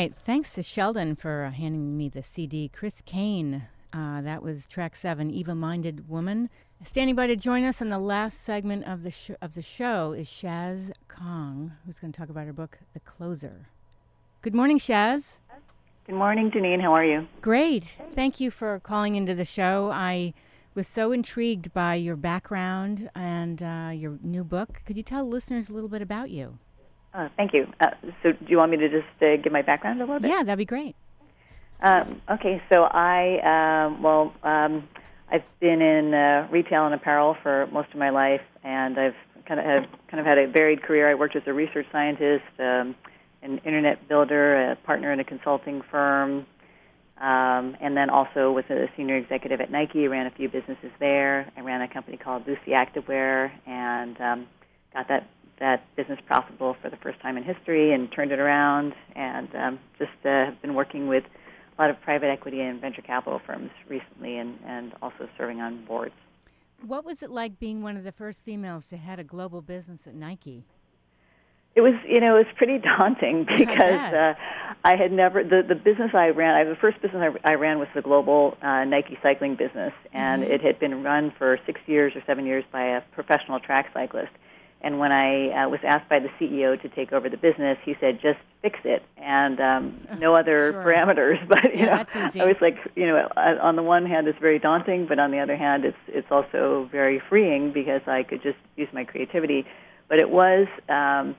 right. Thanks to Sheldon for uh, handing me the CD. Chris Kane, uh, that was track seven, Evil Minded Woman. Standing by to join us on the last segment of the, sh- of the show is Shaz Kong, who's going to talk about her book, The Closer. Good morning, Shaz. Good morning, Janeane. How are you? Great. Thank you for calling into the show. I was so intrigued by your background and uh, your new book. Could you tell listeners a little bit about you? Uh, thank you. Uh, so, do you want me to just uh, give my background a little bit? Yeah, that'd be great. Um, okay, so I, um, well, um, I've been in uh, retail and apparel for most of my life, and I've kind of have kind of had a varied career. I worked as a research scientist, um, an internet builder, a partner in a consulting firm, um, and then also was a senior executive at Nike. Ran a few businesses there. I ran a company called Lucy Activewear, and um, got that that business profitable for the first time in history, and turned it around. And um, just uh, have been working with a lot of private equity and venture capital firms recently, and and also serving on boards. What was it like being one of the first females to head a global business at Nike? It was, you know, it was pretty daunting because uh, I had never the the business I ran. I the first business I, I ran was the global uh, Nike cycling business, and Mm-hmm. it had been run for six years or seven years by a professional track cyclist. And when I uh, was asked by the CEO to take over the business, he said, "Just fix it," and um, no other Sure. parameters. But you Yeah, know. I was like, you know, on the one hand, it's very daunting, but on the other hand, it's it's also very freeing because I could just use my creativity. But it was. Um,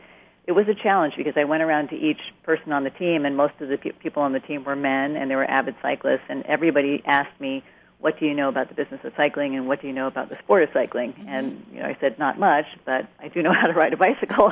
it was a challenge because I went around to each person on the team, and most of the pe- people on the team were men, and they were avid cyclists, and everybody asked me, "What do you know about the business of cycling, and what do you know about the sport of cycling?" And you know, I said, "Not much, but I do know how to ride a bicycle."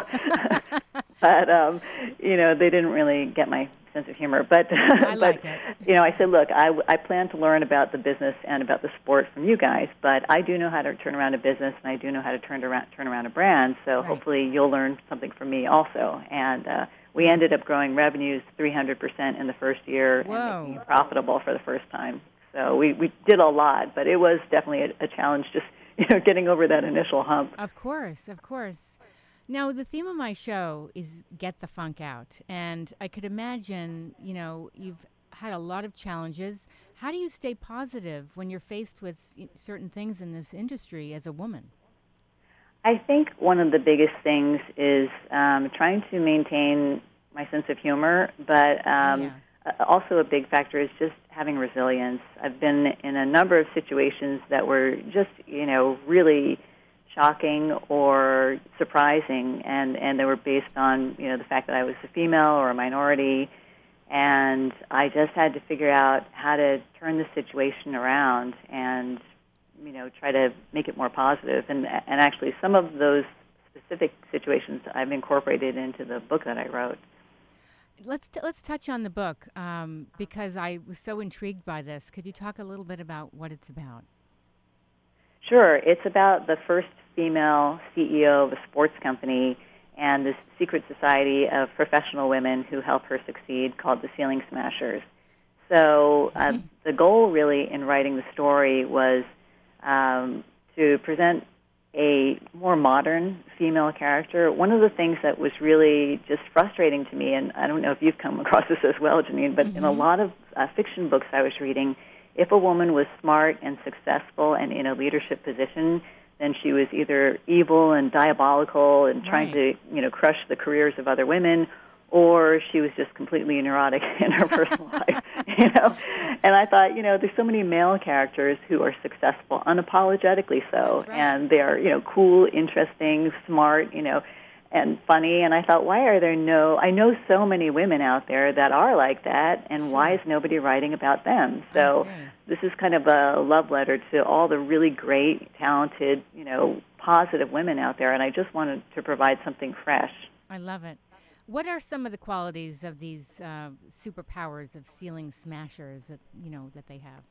but um, you know, they didn't really get my sense of humor. But I but like it. you know, I said, "Look, I, I plan to learn about the business and about the sport from you guys, but I do know how to turn around a business, and I do know how to turn around turn around a brand. So Right. hopefully, you'll learn something from me also." And uh, we ended up growing revenues 300% in the first year Whoa. and making it profitable for the first time. So we we did a lot, but it was definitely a, a challenge just you know getting over that initial hump. Of course, of course. Now, the theme of my show is get the funk out. And I could imagine, you know, you've had a lot of challenges. How do you stay positive when you're faced with certain things in this industry as a woman? I think one of the biggest things is um, trying to maintain my sense of humor, but um, Yeah. Uh, also a big factor is just having resilience. I've been in a number of situations that were just, you know, really shocking or surprising, and and they were based on, you know, the fact that I was a female or a minority, and I just had to figure out how to turn the situation around and you know try to make it more positive and and actually some of those specific situations I've incorporated into the book that I wrote. Let's t- let's touch on the book um, because I was so intrigued by this. Could you talk a little bit about what it's about? Sure, it's about the first female CEO of a sports company and this secret society of professional women who help her succeed called the Ceiling Smashers. So uh, the goal really in writing the story was um, to present a more modern female character. One of the things that was really just frustrating to me, and I don't know if you've come across this as well, Janeane, but in a lot of uh, fiction books I was reading, if a woman was smart and successful and in a leadership position, then she was either evil and diabolical and trying Right. to, you know, crush the careers of other women, or she was just completely neurotic in her personal life, you know. And I thought, you know, there's so many male characters who are successful, unapologetically so, right. and they are, you know, cool, interesting, smart, you know, and funny. And I thought, why are there no? I know so many women out there that are like that, and why is nobody writing about them? So Okay. this is kind of a love letter to all the really great, talented, you know, positive women out there, and I just wanted to provide something fresh. I love it. What are some of the qualities of these uh, superpowers of ceiling smashers that you know that they have?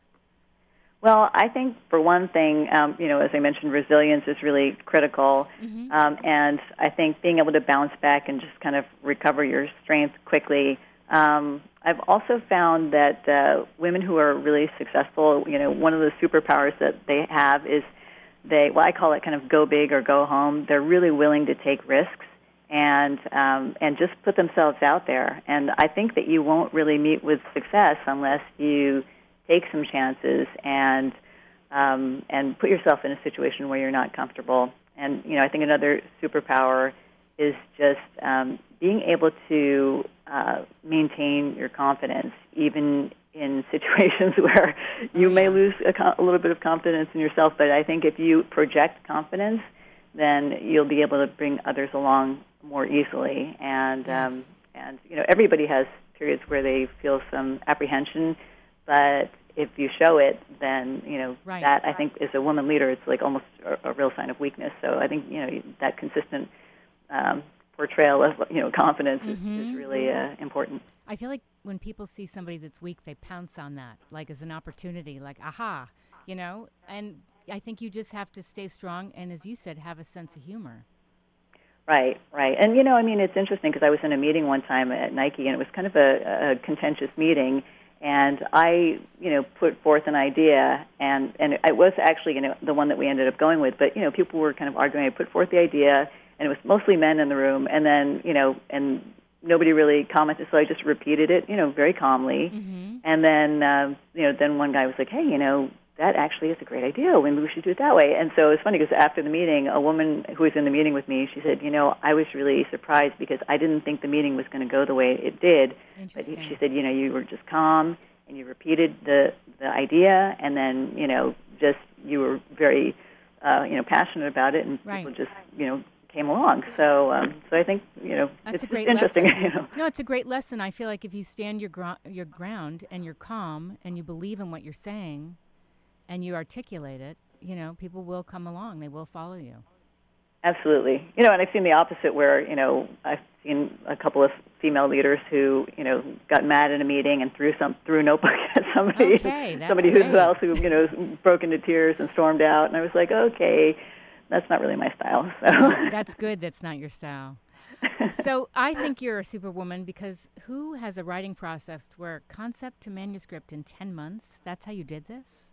Well, I think for one thing, um, you know, as I mentioned, resilience is really critical, um, and I think being able to bounce back and just kind of recover your strength quickly. Um, I've also found that uh, women who are really successful, you know, one of the superpowers that they have is they, well, I call it kind of go big or go home. They're really willing to take risks, and um, and just put themselves out there. And I think that you won't really meet with success unless you take some chances and um, and put yourself in a situation where you're not comfortable. And you know, I think another superpower is just um, being able to uh, maintain your confidence, even in situations where you may lose a, co- a little bit of confidence in yourself. But I think if you project confidence, then you'll be able to bring others along more easily. And Yes. um, and you know, everybody has periods where they feel some apprehension, but if you show it, then you know Right. that I think as a woman leader, it's like almost a, a real sign of weakness. So I think you know that consistent um, portrayal of you know confidence is, Mhm. is really uh, important. I feel like when people see somebody that's weak, they pounce on that, like as an opportunity, like, aha, you know? And I think you just have to stay strong and, as you said, have a sense of humor. Right, right. And you know, I mean, it's interesting because I was in a meeting one time at Nike, and it was kind of a, a contentious meeting. And I, you know, put forth an idea, and and it was actually, you know, the one that we ended up going with. But you know, people were kind of arguing. I put forth the idea, and it was mostly men in the room. And then, you know, and nobody really commented, so I just repeated it, you know, very calmly. Mm-hmm. And then, um, you know, then one guy was like, "Hey, you know, that actually is a great idea. Maybe we should do it that way." And so it's funny because after the meeting, a woman who was in the meeting with me, she said, "You know, I was really surprised because I didn't think the meeting was going to go the way it did." But she said, "You know, you were just calm and you repeated the the idea, and then, you know, just you were very, uh, you know, passionate about it, and Right. people just, you know." Came along, so um, so I think you know That's it's a great interesting. lesson. You know, No, it's a great lesson. I feel like if you stand your, gro- your ground and you're calm and you believe in what you're saying and you articulate it, you know, people will come along. They will follow you. Absolutely. You know, and I've seen the opposite where, you know, I've seen a couple of female leaders who, you know, got mad in a meeting and threw some threw a notebook at somebody Okay, somebody who else who, you know, broke into tears and stormed out and I was like, "Okay, that's not really my style." So That's good. That's not your style. So I think you're a superwoman because who has a writing process where concept to manuscript in 10 months? That's how you did this?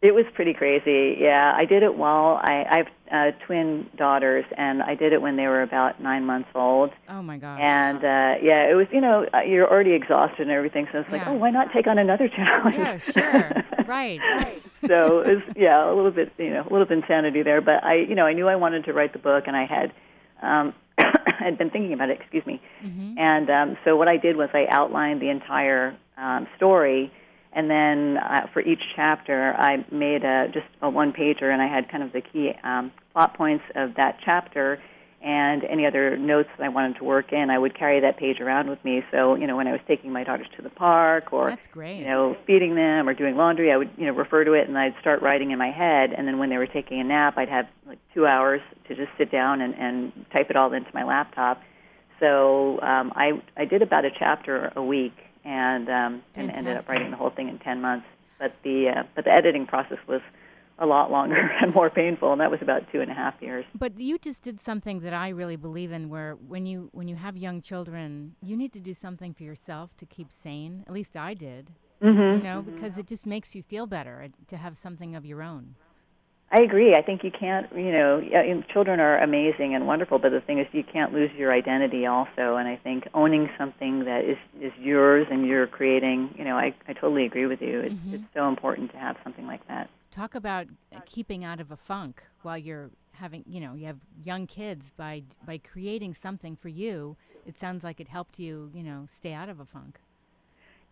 It was pretty crazy. Yeah, I did it while I, I have uh, twin daughters, and I did it when they were about nine months old. Oh my gosh. And uh, yeah, it was you know uh, you're already exhausted and everything, so it's like, Yeah. oh, why not take on another challenge? yeah, sure. right. Right. so it was yeah a little bit you know a little bit insanity there but i you know i knew i wanted to write the book and i had um had been thinking about it excuse me Mhm. and um so what i did was i outlined the entire um story and then uh, for each chapter i made a just a one pager and i had kind of the key um plot points of that chapter and any other notes that I wanted to work in, I would carry that page around with me. So, you know, when I was taking my daughters to the park or That's great. you know, feeding them or doing laundry, I would, you know, refer to it and I'd start writing in my head. And then when they were taking a nap, I'd have like two hours to just sit down and, and type it all into my laptop. So um, I, I did about a chapter a week and, um, and ended up writing the whole thing in 10 months. But the, uh, but the editing process was a lot longer and more painful, and that was about two and a half years. But you just did something that I really believe in where when you when you have young children, you need to do something for yourself to keep sane. At least I did. Mm-hmm. You know, because it just makes you feel better uh, to have something of your own. I agree. I think you can't, you know, children are amazing and wonderful, but the thing is, you can't lose your identity also. And I think owning something that is is yours and you're creating, you know, I I totally agree with you. It's Mhm. it's so important to have something like that. Talk about keeping out of a funk while you're having, you know, you have young kids by by creating something for you. It sounds like it helped you, you know, stay out of a funk.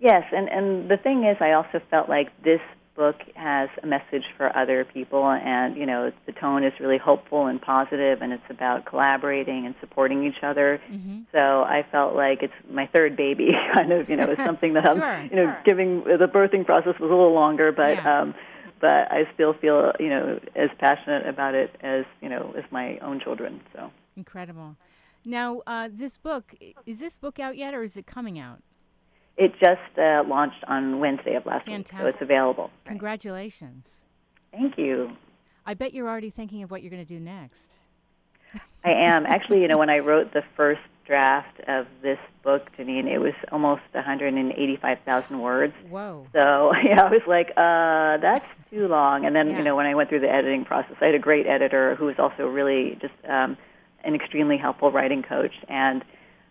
Yes, and and the thing is, I also felt like this book has a message for other people, and you know, the tone is really hopeful and positive, and it's about collaborating and supporting each other. Mm-hmm. So I felt like it's my third baby, kind of. You know, it's something that I'm, Sure, you know, sure. giving the birthing process was a little longer, but Yeah. um, but I still feel you know as passionate about it as you know as my own children. So Incredible. Now, uh, this book is this book out yet, or is it coming out? It just uh, launched on Wednesday of last week, so it's available. Congratulations. Thank you. I bet you're already thinking of what you're going to do next. I am actually. You know, when I wrote the first draft of this book, Janeane, it was almost 185,000 words. Whoa. So yeah, I was like, uh, that's too long. And then Yeah. you know, when I went through the editing process, I had a great editor who was also really just um, an extremely helpful writing coach. And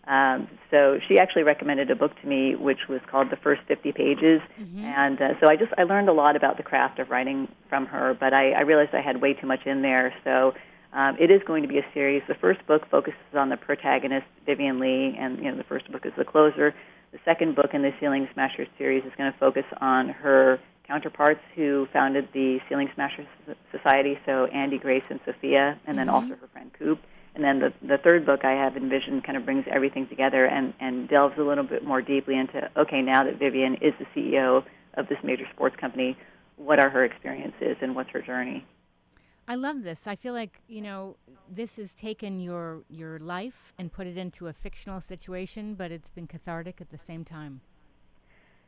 um, so she actually recommended a book to me, which was called The First 50 Pages. Mm-hmm. And uh, so I just I learned a lot about the craft of writing from her, but I, I realized I had way too much in there. So um, it is going to be a series. The first book focuses on the protagonist, Vivian Lee, and you know the first book is the closer. The second book in the Ceiling Smashers series is going to focus on her counterparts who founded the Ceiling Smashers Society, so Andy, Grace, and Sophia, and then mm-hmm. also her friend Coop. And then the, the third book I have envisioned kind of brings everything together and, and delves a little bit more deeply into okay, now that Vivian is the CEO of this major sports company, what are her experiences and what's her journey? I love this. I feel like you know this has taken your your life and put it into a fictional situation, but it's been cathartic at the same time.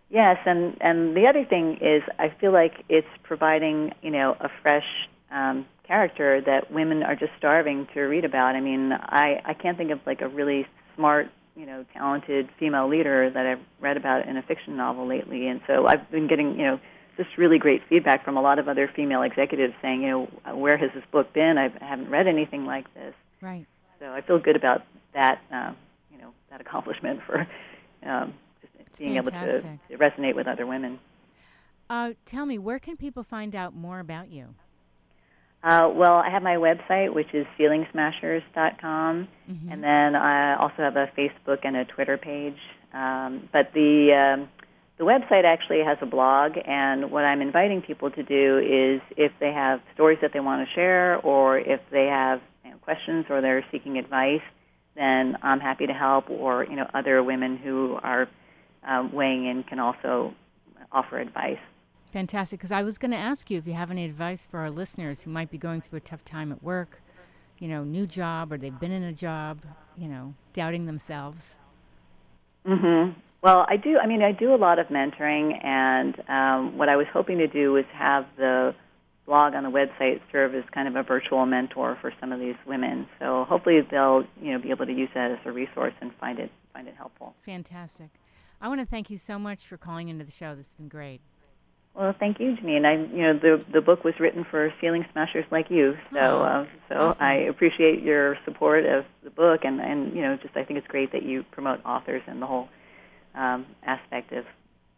Yes, and and the other thing is, I feel like it's providing you know a fresh um, character that women are just starving to read about. I mean, I I can't think of like a really smart, you know, talented female leader that I've read about in a fiction novel lately, and so I've been getting you know just really great feedback from a lot of other female executives saying, you know, where has this book been? I haven't read anything like this. Right. So I feel good about that, uh, you know, that accomplishment for um, just being fantastic. able to, to resonate with other women. Uh, tell me, where can people find out more about you? Uh, well, I have my website, which is ceilingsmashers.com, mm-hmm. and then I also have a Facebook and a Twitter page. Um, but the um, the website actually has a blog, and what I'm inviting people to do is if they have stories that they want to share, or if they have you know, questions or they're seeking advice, then I'm happy to help. Or you know, other women who are um, weighing in can also offer advice. Fantastic. Because I was going to ask you if you have any advice for our listeners who might be going through a tough time at work, you know, new job, or they've been in a job, you know, doubting themselves. Mm-hmm. Well, I do. I mean, I do a lot of mentoring, and um, what I was hoping to do was have the blog on the website serve as kind of a virtual mentor for some of these women. So hopefully they'll, you know, be able to use that as a resource and find it find it helpful. Fantastic. I want to thank you so much for calling into the show. This has been great. Well, thank you, Janeane. I, you know, the the book was written for ceiling smashers like you, so oh, uh, so awesome. I appreciate your support of the book, and and you know, just I think it's great that you promote authors and the whole um, aspect of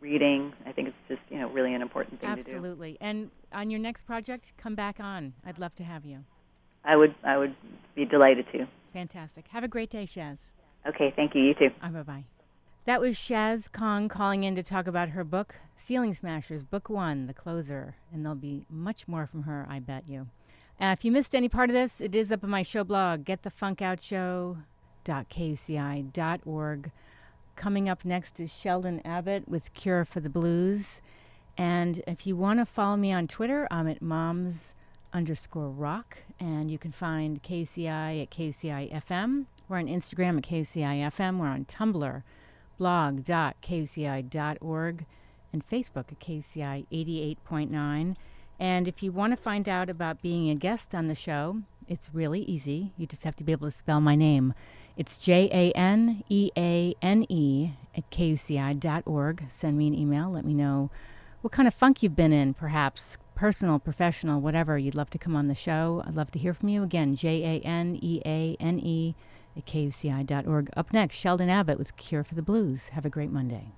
reading. I think it's just you know really an important thing Absolutely. to do. Absolutely. And on your next project, come back on. I'd love to have you. I would I would be delighted to. Fantastic. Have a great day, Shaz. Okay, thank you. You too. Uh, bye bye. That was Shaz Kong calling in to talk about her book, Ceiling Smashers, Book One, The Closer. And there'll be much more from her, I bet you. Uh, if you missed any part of this, it is up on my show blog, getthefunkoutshow.kuci.org. Coming up next is Sheldon Abbott with Cure for the Blues. And if you want to follow me on Twitter, I'm at moms underscore rock. And you can find KUCI at KUCI FM. We're on Instagram at KUCI FM. We're on Tumblr blog.kuci.org, and Facebook at KUCI 88.9. And if you want to find out about being a guest on the show, it's really easy. You just have to be able to spell my name. It's J A N E A N E at kuci.org. Send me an email. Let me know what kind of funk you've been in, perhaps personal, professional, whatever. You'd love to come on the show. I'd love to hear from you. Again, J A N E A N E at kuci.org. Up next, Sheldon Abbott with Cure for the Blues. Have a great Monday.